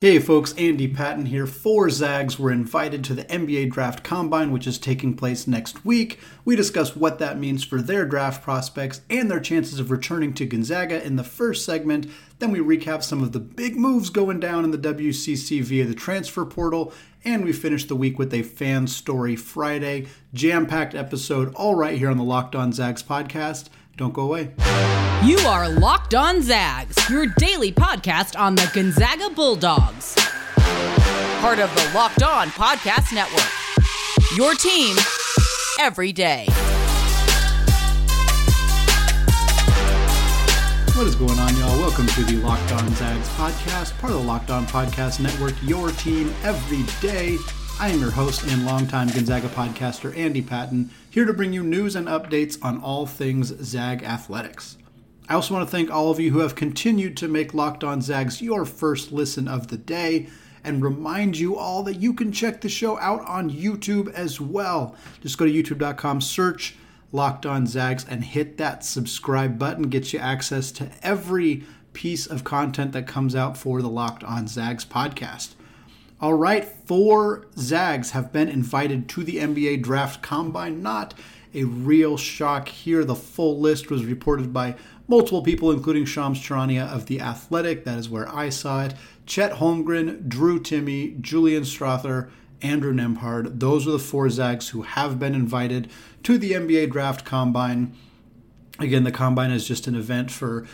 Hey folks, Andy Patton here. Four Zags were invited to the NBA Draft Combine, which is taking place next week. We discuss what that means for their draft prospects and their chances of returning to Gonzaga in the first segment. Then we recap some of the big moves going down in the WCC via the transfer portal. And we finish the week with a fan story Friday. Jam packed episode, all right here on the Locked On Zags podcast. Don't go away. You are Locked On Zags, your daily podcast on the Gonzaga Bulldogs. Part of the Locked On Podcast Network. Your team every day. What is going on, y'all? Welcome to the Locked On Zags podcast, part of the Locked On Podcast Network, your team every day. I am your host and longtime Gonzaga podcaster, Andy Patton, here to bring you news and updates on all things Zag athletics. I also want to thank all of you who have continued to make Locked On Zags your first listen of the day and remind you all that you can check the show out on YouTube as well. Just go to youtube.com, search Locked On Zags, and hit that subscribe button. Gets you access to every piece of content that comes out for the Locked On Zags podcast. All right, four Zags have been invited to the NBA Draft Combine. Not a real shock here. The full list was reported by multiple people, including Shams Charania of The Athletic. That is where I saw it. Chet Holmgren, Drew Timme, Julian Strawther, Andrew Nembhard. Those are the four Zags who have been invited to the NBA Draft Combine. Again, the Combine is just an event for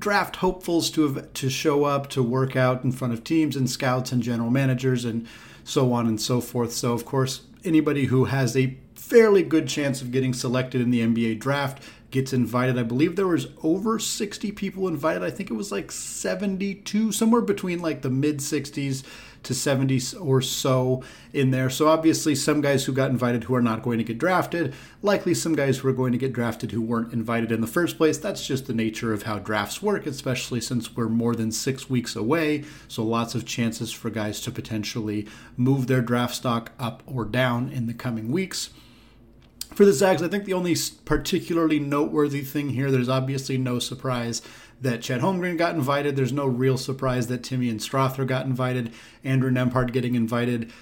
draft hopefuls to have, to show up to work out in front of teams and scouts and general managers and so on and so forth. So of course, anybody who has a fairly good chance of getting selected in the NBA draft gets invited. I believe there was over 60 people invited. I think it was like 72, somewhere between like the mid 60s to 70 or so in there. So obviously some guys who got invited who are not going to get drafted, likely some guys who are going to get drafted who weren't invited in the first place. That's just the nature of how drafts work, especially since we're more than 6 weeks away. So lots of chances for guys to potentially move their draft stock up or down in the coming weeks for the Zags, I think the only particularly noteworthy thing here, there's obviously no surprise that Chet Holmgren got invited. There's no real surprise that Timme and Strawther got invited. Andrew Nembhard getting invited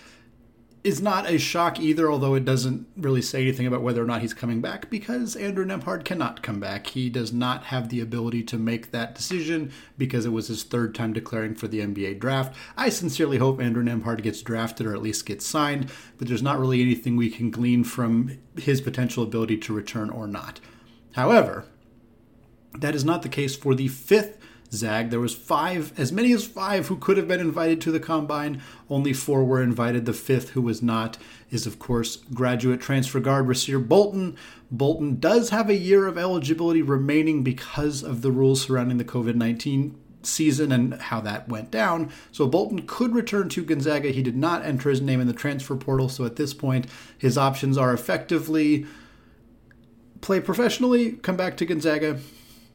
is not a shock either, although it doesn't really say anything about whether or not he's coming back because Andrew Nembhard cannot come back. He does not have the ability to make that decision because it was his third time declaring for the NBA draft. I sincerely hope Andrew Nembhard gets drafted or at least gets signed, but there's not really anything we can glean from his potential ability to return or not. However, that is not the case for the fifth Zag. There was five, as many as five, who could have been invited to the combine. Only four were invited. The fifth, who was not, is of course graduate transfer guard Rasir Bolton. Bolton does have a year of eligibility remaining because of the rules surrounding the COVID nineteen season and how that went down. So Bolton could return to Gonzaga. He did not enter his name in the transfer portal. So at this point, his options are effectively play professionally, come back to Gonzaga,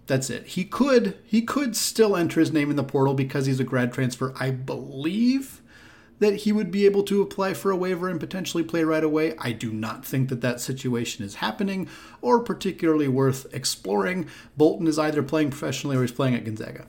that's it. He could he could still enter his name in the portal because he's a grad transfer. I believe that he would be able to apply for a waiver and potentially play right away. I do not think that that situation is happening or particularly worth exploring. Bolton is either playing professionally or he's playing at Gonzaga.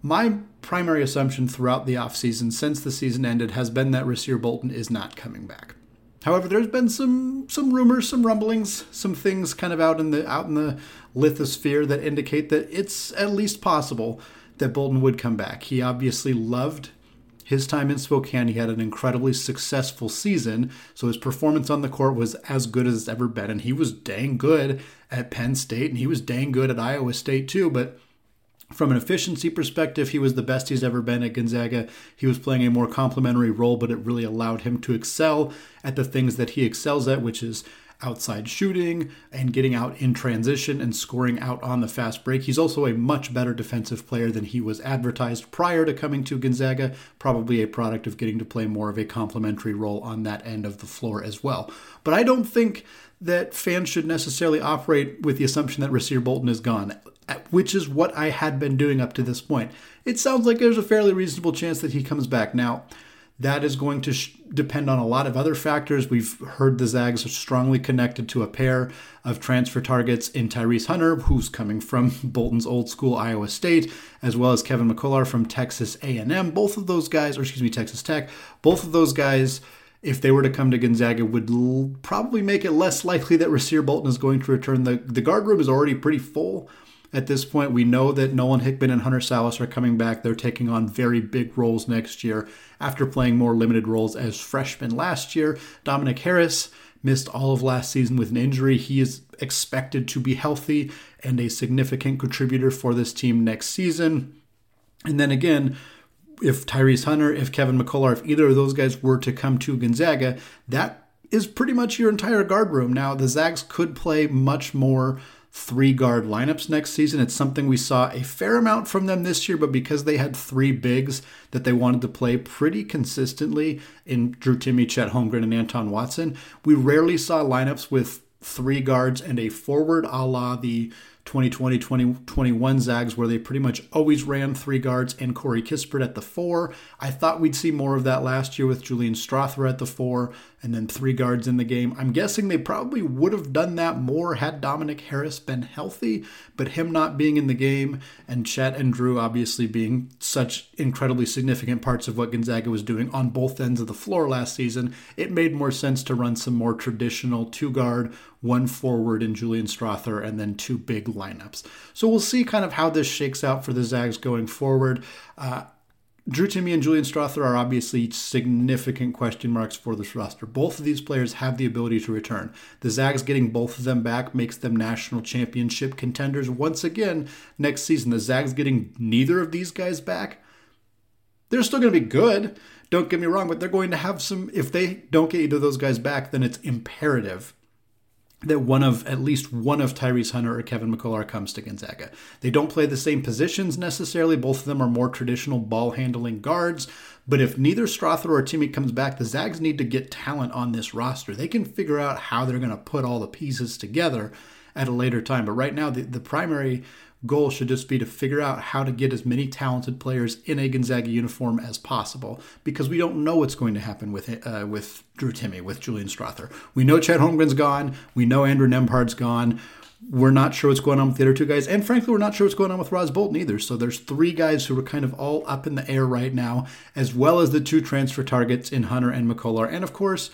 My primary assumption throughout the offseason since the season ended has been that Rasir Bolton is not coming back. However, there's been some some rumors, some rumblings, some things kind of out in the out in the lithosphere that indicate that it's at least possible that Bolton would come back. He obviously loved his time in Spokane. He had an incredibly successful season, so his performance on the court was as good as it's ever been, and he was dang good at Penn State, and he was dang good at Iowa State too. But from an efficiency perspective, he was the best he's ever been at Gonzaga. He was playing a more complementary role, but it really allowed him to excel at the things that he excels at, which is outside shooting and getting out in transition and scoring out on the fast break. He's also a much better defensive player than he was advertised prior to coming to Gonzaga, probably a product of getting to play more of a complementary role on that end of the floor as well. But I don't think that fans should necessarily operate with the assumption that Rasir Bolton is gone which is what I had been doing up to this point. It sounds like there's a fairly reasonable chance that he comes back. Now, That is going to sh- depend on a lot of other factors. We've heard the Zags are strongly connected to a pair of transfer targets in Tyrese Hunter, who's coming from Bolton's old school Iowa State, as well as Kevin McCullar from Texas A&M. Both of those guys, or excuse me, Texas Tech, both of those guys if they were to come to Gonzaga, would l- probably make it less likely that Rasir Bolton is going to return. The, the guard room is already pretty full at this point. We know that Nolan Hickman and Hunter Sallis are coming back. They're taking on very big roles next year after playing more limited roles as freshmen last year. Dominick Harris missed all of last season with an injury. He is expected to be healthy and a significant contributor for this team next season. And then again, if Tyrese Hunter, if Kevin McCullar, if either of those guys were to come to Gonzaga, that is pretty much your entire guard room. Now, the Zags could play much more three guard lineups next season. It's something we saw a fair amount from them this year, but because they had three bigs that they wanted to play pretty consistently in Drew Timme, Chet Holmgren, and Anton Watson, we rarely saw lineups with three guards and a forward a la the 2020 2021 Zags, where they pretty much always ran three guards and Corey Kispert at the four. I thought we'd see more of that last year with Julian Strawther at the four and then three guards in the game. I'm guessing they probably would have done that more had Dominick Harris been healthy, but him not being in the game and Chet and Drew obviously being such incredibly significant parts of what Gonzaga was doing on both ends of the floor last season, it made more sense to run some more traditional two guard, one forward in Julian Strawther, and then two big lineups. So we'll see kind of how this shakes out for the Zags going forward. Uh, Drew Timme and Julian Strawther are obviously significant question marks for this roster. Both of these players have the ability to return. The Zags getting both of them back makes them national championship contenders once again next season. The Zags getting neither of these guys back, they're still going to be good. Don't get me wrong, but they're going to have some. If they don't get either of those guys back, then it's imperative that one of at least one of Tyrese Hunter or Kevin McCullar comes to Gonzaga. They don't play the same positions necessarily. Both of them are more traditional ball handling guards. But if neither Strawther or Timme comes back, the Zags need to get talent on this roster. They can figure out how they're going to put all the pieces together at a later time. But right now, the, the primary goal should just be to figure out how to get as many talented players in a Gonzaga uniform as possible because we don't know what's going to happen with uh, with Drew Timme, with Julian Strawther. We know Chet Holmgren's gone. We know Andrew Nembhard's gone. We're not sure what's going on with the other two guys. And frankly, we're not sure what's going on with Ros Bolton either. So there's three guys who are kind of all up in the air right now, as well as the two transfer targets in Hunter and McCullar. And of course,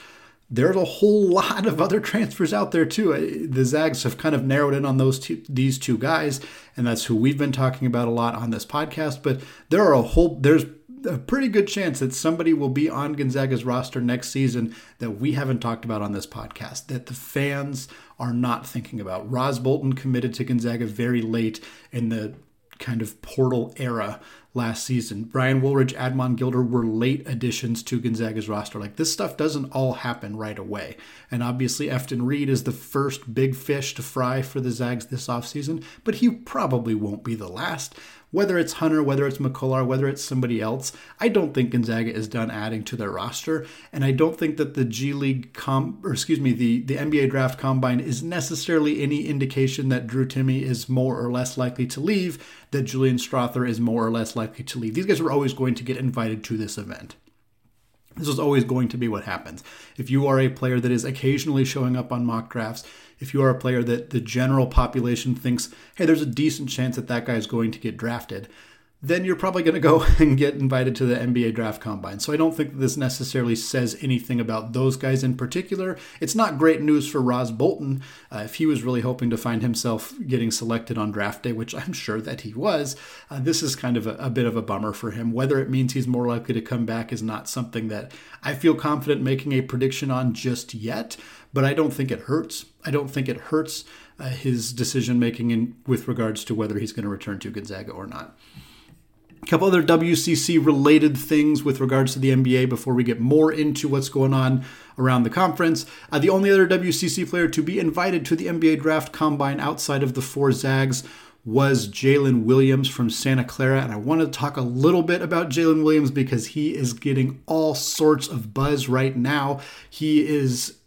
there's a whole lot of other transfers out there too. The Zags have kind of narrowed in on those two, these two guys, and that's who we've been talking about a lot on this podcast. But there are a whole there's a pretty good chance that somebody will be on Gonzaga's roster next season that we haven't talked about on this podcast, that the fans are not thinking about. Ros Bolton committed to Gonzaga very late in the kind of portal era last season. Ryan Woolridge, Admon Gilder were late additions to Gonzaga's roster. Like this stuff doesn't all happen right away. And obviously, Efton Reid is the first big fish to fry for the Zags this offseason, but he probably won't be the last whether it's Hunter, whether it's McCullar, whether it's somebody else, I don't think Gonzaga is done adding to their roster, and I don't think that the G League com or excuse me, the the NBA draft combine is necessarily any indication that Drew Timme is more or less likely to leave, that Julian Strawther is more or less likely to leave. These guys are always going to get invited to this event. This is always going to be what happens. If you are a player that is occasionally showing up on mock drafts, if you are a player that the general population thinks, hey, there's a decent chance that that guy is going to get drafted, then you're probably going to go and get invited to the NBA draft combine. So I don't think this necessarily says anything about those guys in particular. It's not great news for Ros Bolton uh, if he was really hoping to find himself getting selected on draft day, which I'm sure that he was. Uh, this is kind of a, a bit of a bummer for him. Whether it means he's more likely to come back is not something that I feel confident making a prediction on just yet, but I don't think it hurts. I don't think it hurts uh, his decision making in with regards to whether he's going to return to Gonzaga or not. Couple other WCC related things with regards to the NBA before we get more into what's going on around the conference. Uh, the only other WCC player to be invited to the NBA draft combine outside of the four Zags was Jalen Williams from Santa Clara. And I want to talk a little bit about Jalen Williams because he is getting all sorts of buzz right now. He is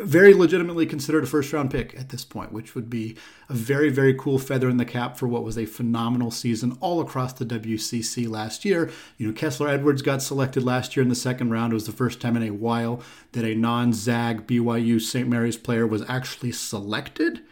very legitimately considered a first round pick at this point, which would be a very, very cool feather in the cap for what was a phenomenal season all across the WCC last year. You know, Kessler Edwards got selected last year in the second round. It was the first time in a while that a non ZAG BYU St. Mary's player was actually selected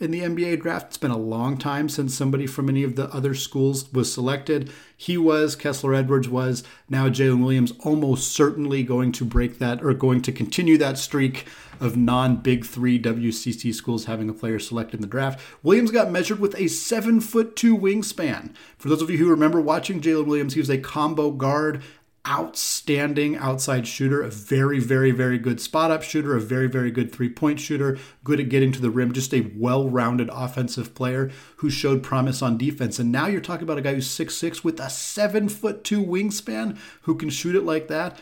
in the NBA draft. It's been a long time since somebody from any of the other schools was selected. He was, Kessler Edwards was, now Jalen Williams almost certainly going to break that or going to continue that streak of non Big Three WCC schools having a player selected in the draft. Williams got measured with a seven foot two wingspan. For those of you who remember watching Jalen Williams, he was a combo guard outstanding outside shooter, a very, very, very good spot up shooter, a very, very good three point shooter, good at getting to the rim, just a well rounded offensive player who showed promise on defense. And now you're talking about a guy who's six six with a seven foot two wingspan who can shoot it like that.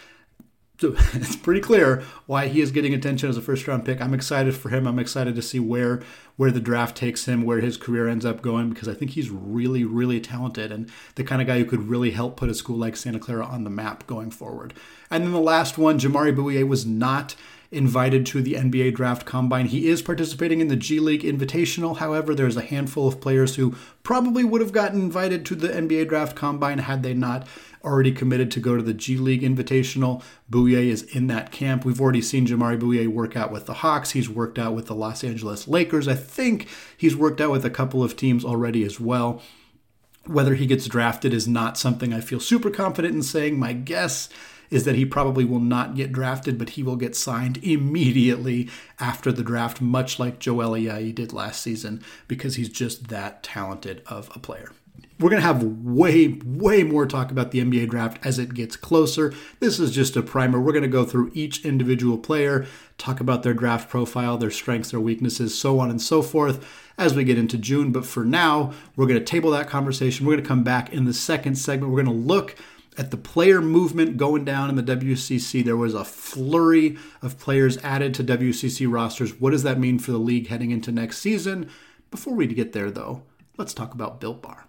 It's pretty clear why he is getting attention as a first round pick. I'm excited for him. I'm excited to see where where the draft takes him, where his career ends up going, because I think he's really, really talented and the kind of guy who could really help put a school like Santa Clara on the map going forward. And then the last one, Jamaree Bouyea was not invited to the NBA Draft Combine. He is participating in the G League Invitational. However, there's a handful of players who probably would have gotten invited to the NBA Draft Combine had they not already committed to go to the G League Invitational. Bouyea is in that camp. We've already seen Jamaree Bouyea work out with the Hawks. He's worked out with the Los Angeles Lakers. I think he's worked out with a couple of teams already as well. Whether he gets drafted is not something I feel super confident in saying. My guess is that he probably will not get drafted, but he will get signed immediately after the draft, much like Joel Ayayi did last season, because he's just that talented of a player. We're going to have way, way more talk about the NBA draft as it gets closer. This is just a primer. We're going to go through each individual player, talk about their draft profile, their strengths, their weaknesses, so on and so forth as we get into June. But for now, we're going to table that conversation. We're going to come back in the second segment. We're going to look at the player movement going down in the WCC. There was a flurry of players added to WCC rosters. What does that mean for the league heading into next season? Before we get there, though, let's talk about Built Bar.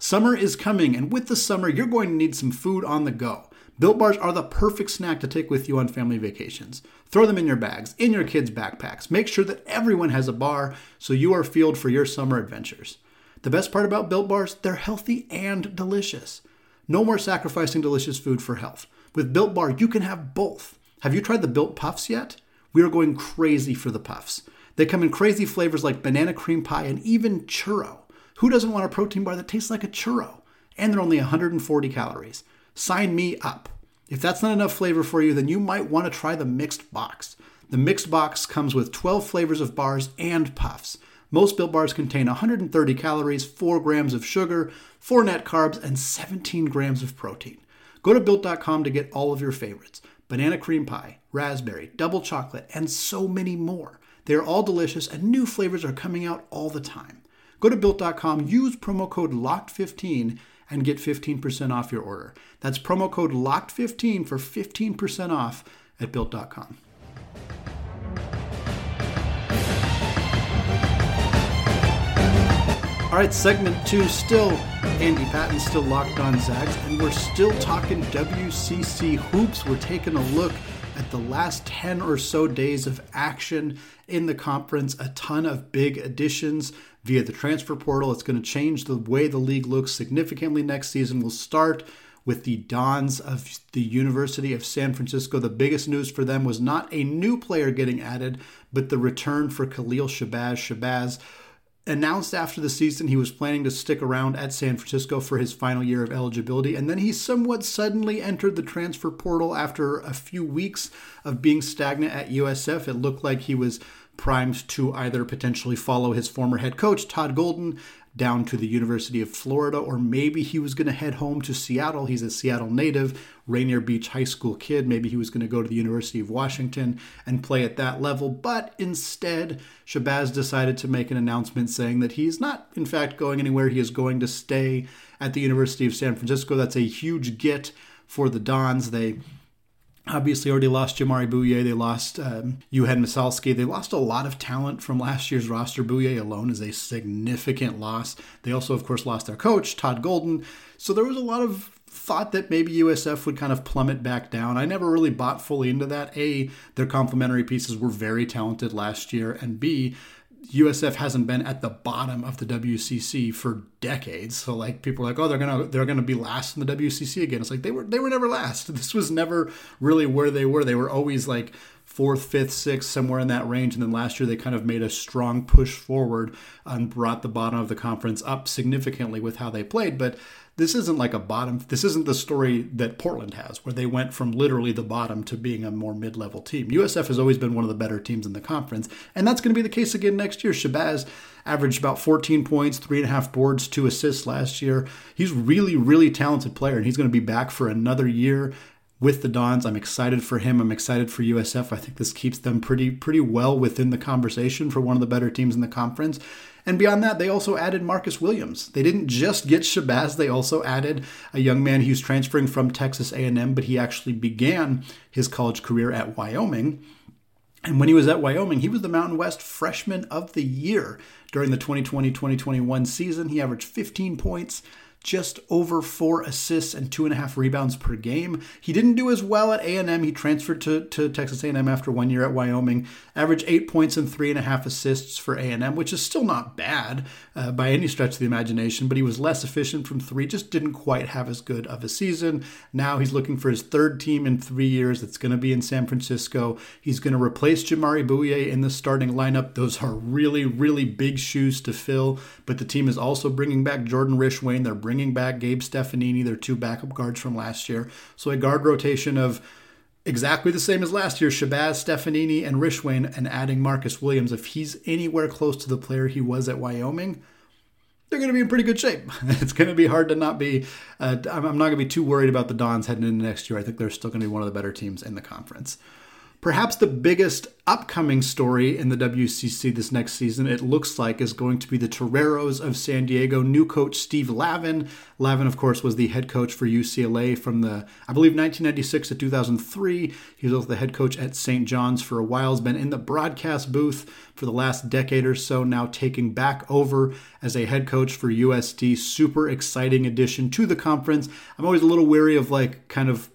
Summer is coming, and with the summer, you're going to need some food on the go. Built Bars are the perfect snack to take with you on family vacations. Throw them in your bags, in your kids' backpacks. Make sure that everyone has a bar so you are fueled for your summer adventures. The best part about Built Bars, they're healthy and delicious. No more sacrificing delicious food for health. With Built Bar, you can have both. Have you tried the Built Puffs yet? We are going crazy for the puffs. They come in crazy flavors like banana cream pie and even churro. Who doesn't want a protein bar that tastes like a churro? And they're only 140 calories. Sign me up. If that's not enough flavor for you, then you might want to try the mixed box. The mixed box comes with 12 flavors of bars and puffs. Most built bars contain 130 calories, 4 grams of sugar, 4 net carbs, and 17 grams of protein. Go to built.com to get all of your favorites banana cream pie, raspberry, double chocolate, and so many more. They are all delicious, and new flavors are coming out all the time. Go to built.com, use promo code LOCKED15 and get 15% off your order. That's promo code LOCKED15 for 15% off at built.com. All right, segment two, still Andy Patton, still locked on Zags, and we're still talking WCC hoops. We're taking a look at the last 10 or so days of action in the conference. A ton of big additions via the transfer portal. It's going to change the way the league looks significantly next season. We'll start with the Dons of the University of San Francisco. The biggest news for them was not a new player getting added, but the return for Khalil Shabazz. Shabazz announced after the season he was planning to stick around at San Francisco for his final year of eligibility, and then he somewhat suddenly entered the transfer portal after a few weeks of being stagnant at USF. It looked like he was primed to either potentially follow his former head coach, Todd Golden, down to the University of Florida, or maybe he was going to head home to Seattle. He's a Seattle native, Rainier Beach High School kid. Maybe he was going to go to the University of Washington and play at that level. But instead, Shabazz decided to make an announcement saying that he's not, in fact, going anywhere. He is going to stay at the University of San Francisco. That's a huge get for the Dons. They obviously already lost Jamaree Bouyea. They lost um, Yauhen Massalski. They lost a lot of talent from last year's roster. Bouyea alone is a significant loss. They also, of course, lost their coach, Todd Golden. So there was a lot of thought that maybe USF would kind of plummet back down. I never really bought fully into that. A, their complementary pieces were very talented last year, and B, USF hasn't been at the bottom of the WCC for decades. So like people are like, oh, they're gonna they're gonna be last in the WCC again. It's like they were they were never last. This was never really where they were. They were always like fourth, fifth, sixth, somewhere in that range. And then last year they kind of made a strong push forward and brought the bottom of the conference up significantly with how they played. But this isn't like a bottom. This isn't the story that Portland has, where they went from literally the bottom to being a more mid-level team. USF has always been one of the better teams in the conference, and that's going to be the case again next year. Shabazz averaged about 14 points, three and a half boards, two assists last year. He's really, really talented player, and he's going to be back for another year with the Dons. I'm excited for him. I'm excited for USF. I think this keeps them pretty pretty well within the conversation for one of the better teams in the conference. And beyond that, they also added Marcus Williams. They didn't just get Shabazz, they also added a young man who's transferring from Texas A&M, but he actually began his college career at Wyoming. And when he was at Wyoming, he was the Mountain West Freshman of the Year during the 2020-2021 season. He averaged 15 points, just over four assists and two and a half rebounds per game. He didn't do as well at A&M. He transferred to, to Texas A&M after one year at Wyoming. Averaged eight points and three and a half assists for A&M, which is still not bad uh, by any stretch of the imagination. But he was less efficient from three. Just didn't quite have as good of a season. Now he's looking for his third team in three years. It's going to be in San Francisco. He's going to replace Jamaree Bouyea in the starting lineup. Those are really really big shoes to fill. But the team is also bringing back Jordan Rishwain. They're bringing back Gabe Stefanini, their two backup guards from last year. So a guard rotation of exactly the same as last year Shabazz, Stefanini, and Rishwain, and adding Marcus Williams. If he's anywhere close to the player he was at Wyoming, they're going to be in pretty good shape. it's going to be hard to not be. Uh, I'm not going to be too worried about the Dons heading into next year. I think they're still going to be one of the better teams in the conference. Perhaps the biggest upcoming story in the WCC this next season, it looks like, is going to be the Toreros of San Diego. New coach Steve Lavin. Lavin, of course, was the head coach for UCLA from the, I believe, 1996 to 2003. He was also the head coach at St. John's for a while. Has been in the broadcast booth for the last decade or so, now taking back over as a head coach for USD. Super exciting addition to the conference. I'm always a little weary of like kind of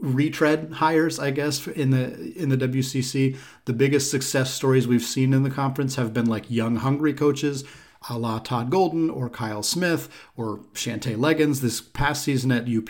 retread hires, I guess, in the in the WCC. The biggest success stories we've seen in the conference have been like young, hungry coaches, a la Todd Golden or Kyle Smith or Shantay Legans this past season at UP.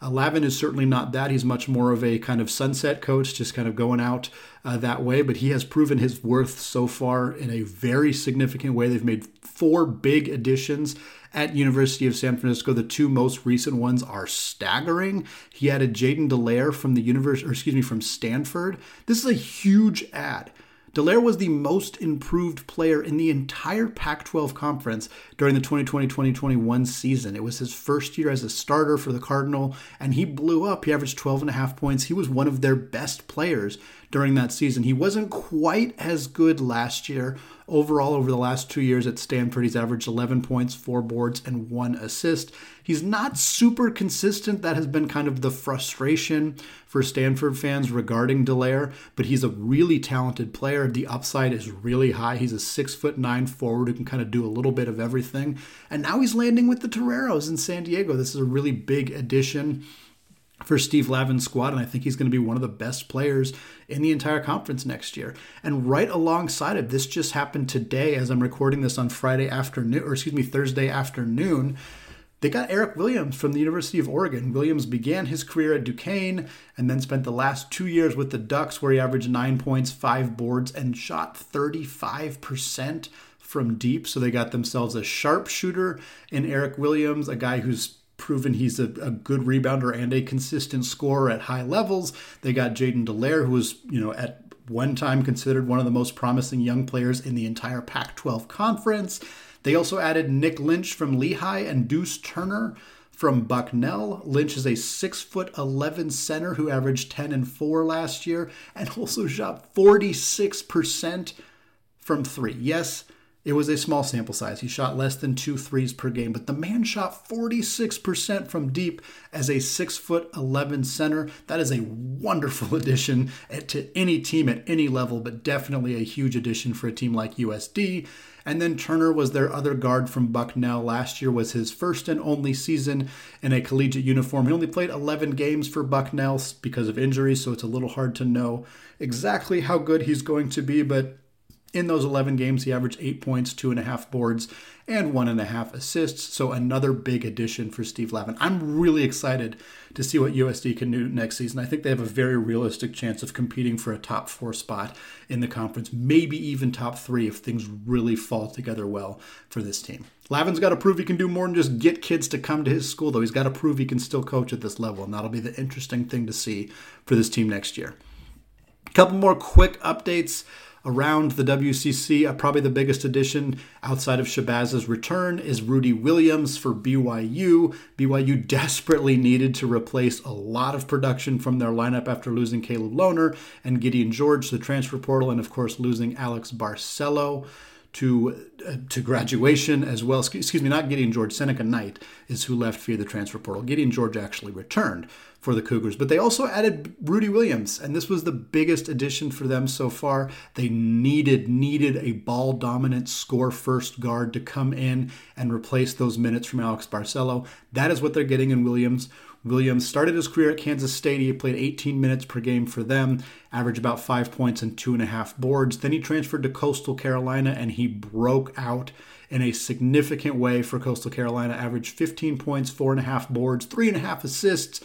Uh, Lavin is certainly not that. He's much more of a kind of sunset coach, just kind of going out uh, that way. But he has proven his worth so far in a very significant way. They've made four big additions at University of San Francisco. The two most recent ones are staggering. He added Jaiden Delaire from the university, or excuse me, from Stanford. This is a huge ad. Delaire was the most improved player in the entire Pac 12 conference during the 2020 2021 season. It was his first year as a starter for the Cardinal, and he blew up. He averaged 12 and a half points. He was one of their best players during that season. He wasn't quite as good last year. Overall, over the last two years at Stanford, he's averaged 11 points, four boards, and one assist. He's not super consistent. That has been kind of the frustration for Stanford fans regarding Delaire, but he's a really talented player. The upside is really high. He's a six foot nine forward who can kind of do a little bit of everything. And now he's landing with the Toreros in San Diego. This is a really big addition for Steve Lavin's squad, and I think he's going to be one of the best players in the entire conference next year. And right alongside of this, just happened today as I'm recording this on Friday afternoon, or excuse me, Thursday afternoon. They got Eric Williams from the University of Oregon. Williams began his career at Duquesne and then spent the last two years with the Ducks, where he averaged nine points, five boards, and shot 35% from deep. So they got themselves a sharpshooter in Eric Williams, a guy who's proven he's a, a, good rebounder and a consistent scorer at high levels. They got Jaiden Delaire, who was, you know, at one time considered one of the most promising young players in the entire Pac 12 conference. They also added Nick Lynch from Lehigh and Deuce Turner from Bucknell. Lynch is a six foot eleven center who averaged 10 and 4 last year and also shot 46% from three. Yes, It was a small sample size. He shot less than two threes per game, but the man shot 46% from deep as a six foot 11 center. That is a wonderful addition to any team at any level, but definitely a huge addition for a team like USD. And then Turner was their other guard from Bucknell. Last year was his first and only season in a collegiate uniform. He only played 11 games for Bucknell because of injuries, so it's a little hard to know exactly how good he's going to be, but in those 11 games, he averaged eight points, two and a half boards, and one and a half assists. So another big addition for Steve Lavin. I'm really excited to see what USD can do next season. I think they have a very realistic chance of competing for a top four spot in the conference, maybe even top three if things really fall together well for this team. Lavin's got to prove he can do more than just get kids to come to his school, though. He's got to prove he can still coach at this level, and that'll be the interesting thing to see for this team next year. A couple more quick updates around the WCC. Uh, probably the biggest addition outside of Shabazz's return is Rudi Williams for BYU. BYU desperately needed to replace a lot of production from their lineup after losing Caleb Lohner and Gideon George to the transfer portal, and of course losing Alex Barcelo to uh, to graduation as well. Excuse me, not Gideon George. Seneca Knight is who left via the transfer portal. Gideon George actually returned for the Cougars, but they also added Rudi Williams, and this was the biggest addition for them so far. They needed needed a ball dominant score first guard to come in and replace those minutes from Alex Barcelo. That is what they're getting in Williams. Williams started his career at Kansas State. He played 18 minutes per game for them, averaged about five points and two and a half boards. Then he transferred to Coastal Carolina and he broke out in a significant way for Coastal Carolina. Averaged 15 points, four and a half boards, three and a half assists,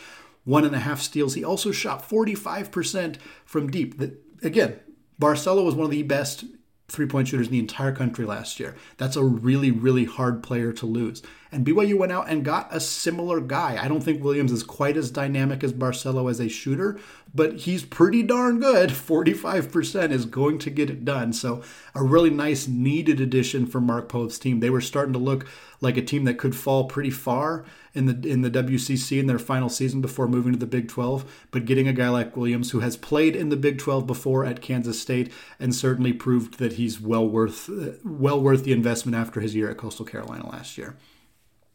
one and a half steals. He also shot 45% from deep. Again, Barcelo was one of the best three point shooters in the entire country last year. That's a really, really hard player to lose. And BYU went out and got a similar guy. I don't think Williams is quite as dynamic as Barcelo as a shooter, but he's pretty darn good. 45% is going to get it done. So, a really nice, needed addition for Mark Pope's team. They were starting to look like a team that could fall pretty far in the in the WCC in their final season before moving to the Big 12. But getting a guy like Williams, who has played in the Big 12 before at Kansas State, and certainly proved that he's well worth uh, well worth the investment after his year at Coastal Carolina last year.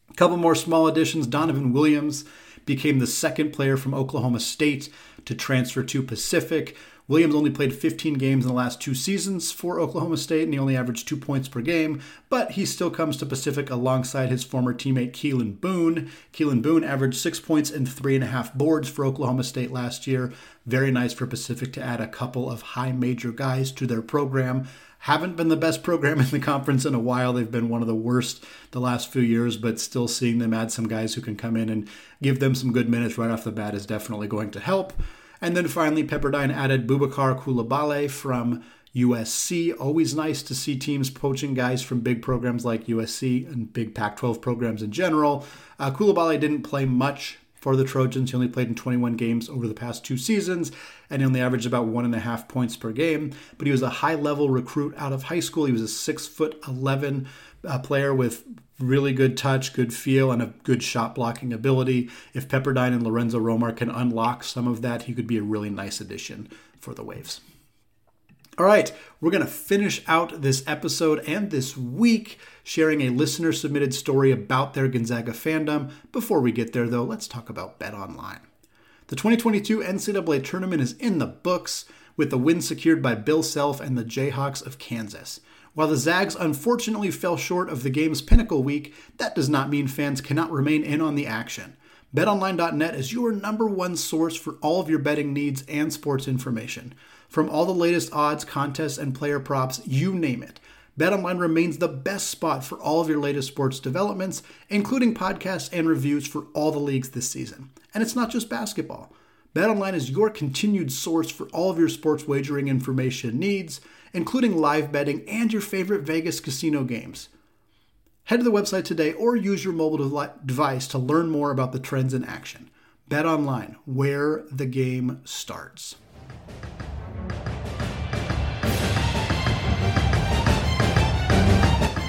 A couple more small additions. Donovan Williams became the second player from Oklahoma State to transfer to Pacific. Williams only played 15 games in the last two seasons for Oklahoma State, and he only averaged two points per game, but he still comes to Pacific alongside his former teammate Keylan Boone. Keylan Boone averaged six points and three and a half boards for Oklahoma State last year. Very nice for Pacific to add a couple of high major guys to their program haven't been the best program in the conference in a while. They've been one of the worst the last few years, but still seeing them add some guys who can come in and give them some good minutes right off the bat is definitely going to help. And then finally, Pepperdine added Boubacar Coulibaly from USC. Always nice to see teams poaching guys from big programs like USC and big Pac 12 programs in general. Uh, Coulibaly didn't play much for the Trojans. He only played in 21 games over the past two seasons, and he only averaged about one and a half points per game. But he was a high level recruit out of high school. He was a six foot 11 uh, player with really good touch, good feel, and a good shot blocking ability. If Pepperdine and Lorenzo Romar can unlock some of that, he could be a really nice addition for the Waves. All right, we're going to finish out this episode and this week sharing a listener submitted story about their Gonzaga fandom. Before we get there, though, let's talk about Bet Online. The 2022 NCAA tournament is in the books, with the win secured by Bill Self and the Jayhawks of Kansas. While the Zags unfortunately fell short of the game's pinnacle week, that does not mean fans cannot remain in on the action. BetOnline.net is your number one source for all of your betting needs and sports information. From all the latest odds, contests, and player props, you name it. BetOnline remains the best spot for all of your latest sports developments, including podcasts and reviews for all the leagues this season. And it's not just basketball. BetOnline is your continued source for all of your sports wagering information needs, including live betting and your favorite Vegas casino games. Head to the website today or use your mobile device to learn more about the trends in action. Bet online, where the game starts.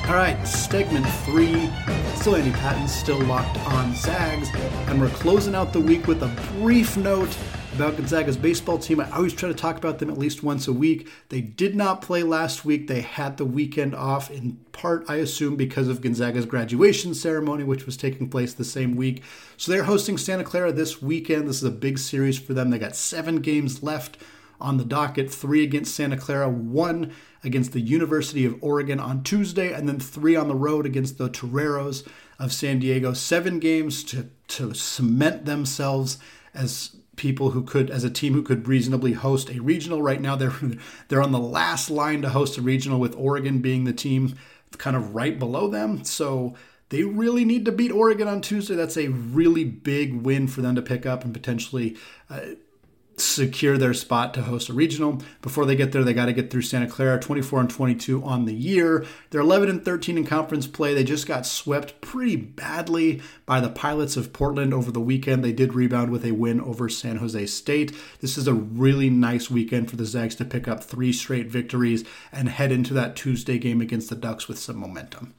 All right, segment three. Still Andy Patton, still locked on Zags. And we're closing out the week with a brief note about Gonzaga's baseball team. I always try to talk about them at least once a week. They did not play last week. They had the weekend off, in part, I assume, because of Gonzaga's graduation ceremony, which was taking place the same week. So they're hosting Santa Clara this weekend. This is a big series for them. They got seven games left on the docket three against Santa Clara, one against the University of Oregon on Tuesday, and then three on the road against the Toreros of San Diego. Seven games to, to cement themselves as people who could as a team who could reasonably host a regional. Right now they're they're on the last line to host a regional with Oregon being the team kind of right below them. So they really need to beat Oregon on Tuesday. That's a really big win for them to pick up and potentially uh, secure their spot to host a regional. Before they get there, they got to get through Santa Clara, 24 and 22 on the year. They're 11 and 13 in conference play. They just got swept pretty badly by the Pilots of Portland over the weekend. They did rebound with a win over San Jose State. This is a really nice weekend for the Zags to pick up three straight victories and head into that Tuesday game against the Ducks with some momentum.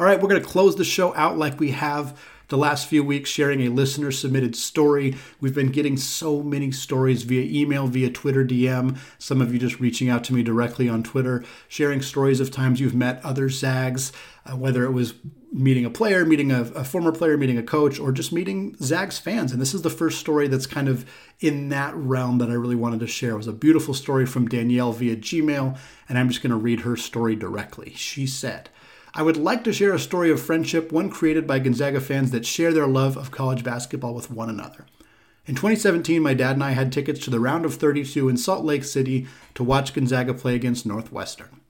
All right, we're going to close the show out like we have the last few weeks sharing a listener submitted story. We've been getting so many stories via email, via Twitter DM. Some of you just reaching out to me directly on Twitter, sharing stories of times you've met other Zags, uh, whether it was meeting a player, meeting a, a, former player, meeting a coach, or just meeting Zags fans. And this is the first story that's kind of in that realm that I really wanted to share. It was a beautiful story from Danielle via Gmail, and I'm just going to read her story directly. She said, I would like to share a story of friendship, one created by Gonzaga fans that share their love of college basketball with one another. In 2017, my dad and I had tickets to the round of 32 in Salt Lake City to watch Gonzaga play against Northwestern.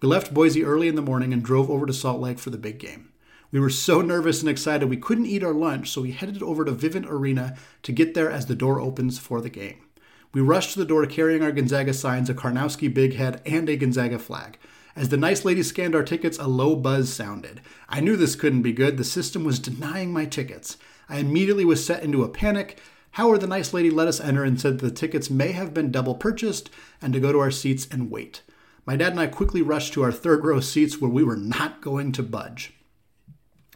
We left Boise early in the morning and drove over to Salt Lake for the big game. We were so nervous and excited we couldn't eat our lunch, so we headed over to Vivint Arena to get there as the door opens for the game. We rushed to the door carrying our Gonzaga signs, a Karnowski big head, and a Gonzaga flag. As the nice lady scanned our tickets, a low buzz sounded. I knew this couldn't be good. The system was denying my tickets. I immediately was set into a panic. However, the nice lady let us enter and said the tickets may have been double purchased and to go to our seats and wait. My dad and I quickly rushed to our third row seats where we were not going to budge.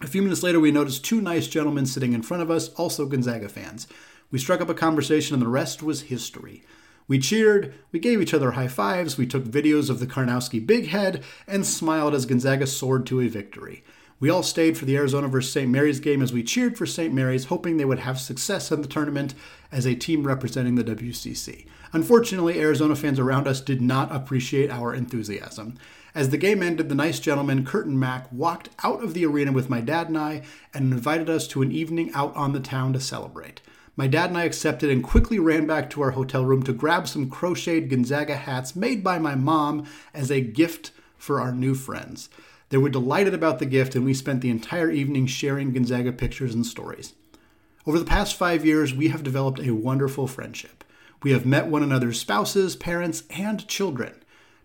A few minutes later, we noticed two nice gentlemen sitting in front of us, also Gonzaga fans. We struck up a conversation, and the rest was history. We cheered, we gave each other high fives, we took videos of the Karnowski big head, and smiled as Gonzaga soared to a victory. We all stayed for the Arizona vs. St. Mary's game as we cheered for St. Mary's, hoping they would have success in the tournament as a team representing the WCC. Unfortunately, Arizona fans around us did not appreciate our enthusiasm. As the game ended, the nice gentleman, Curtin Mack, walked out of the arena with my dad and I and invited us to an evening out on the town to celebrate. My dad and I accepted and quickly ran back to our hotel room to grab some crocheted Gonzaga hats made by my mom as a gift for our new friends. They were delighted about the gift, and we spent the entire evening sharing Gonzaga pictures and stories. Over the past five years, we have developed a wonderful friendship. We have met one another's spouses, parents, and children.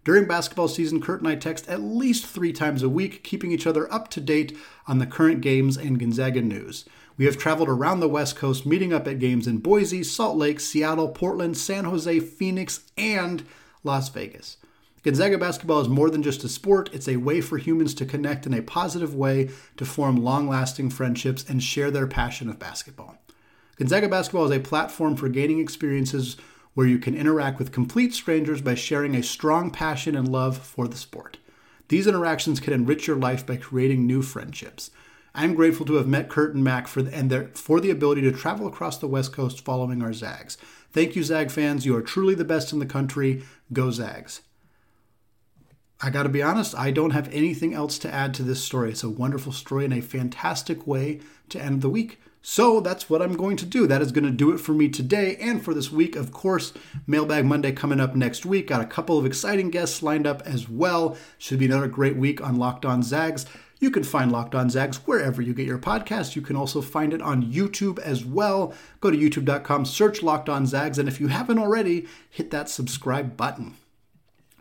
During basketball season, Kurt and I text at least three times a week, keeping each other up to date on the current games and Gonzaga news. We have traveled around the West Coast, meeting up at games in Boise, Salt Lake, Seattle, Portland, San Jose, Phoenix, and Las Vegas. Gonzaga basketball is more than just a sport, it's a way for humans to connect in a positive way to form long lasting friendships and share their passion of basketball. Gonzaga basketball is a platform for gaining experiences where you can interact with complete strangers by sharing a strong passion and love for the sport. These interactions can enrich your life by creating new friendships. I'm grateful to have met Kurt and Mac for the, and their, for the ability to travel across the West Coast following our Zags. Thank you, Zag fans. You are truly the best in the country. Go Zags. I got to be honest, I don't have anything else to add to this story. It's a wonderful story and a fantastic way to end the week. So that's what I'm going to do. That is going to do it for me today and for this week. Of course, Mailbag Monday coming up next week. Got a couple of exciting guests lined up as well. Should be another great week on Locked On Zags. You can find Locked On Zags wherever you get your podcast. You can also find it on YouTube as well. Go to youtube.com, search Locked On Zags, and if you haven't already, hit that subscribe button.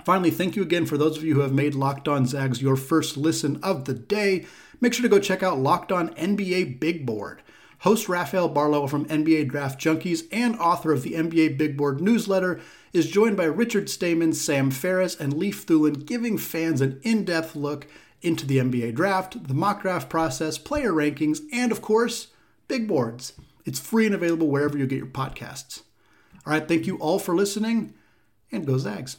Finally, thank you again for those of you who have made Locked On Zags your first listen of the day. Make sure to go check out Locked On NBA Big Board. Host Rafael Barlow from NBA Draft Junkies and author of the NBA Big Board newsletter is joined by Richard Stayman, Sam Ferris, and Leif Thulin, giving fans an in depth look into the NBA draft, the mock draft process, player rankings, and of course, big boards. It's free and available wherever you get your podcasts. All right, thank you all for listening, and go Zags.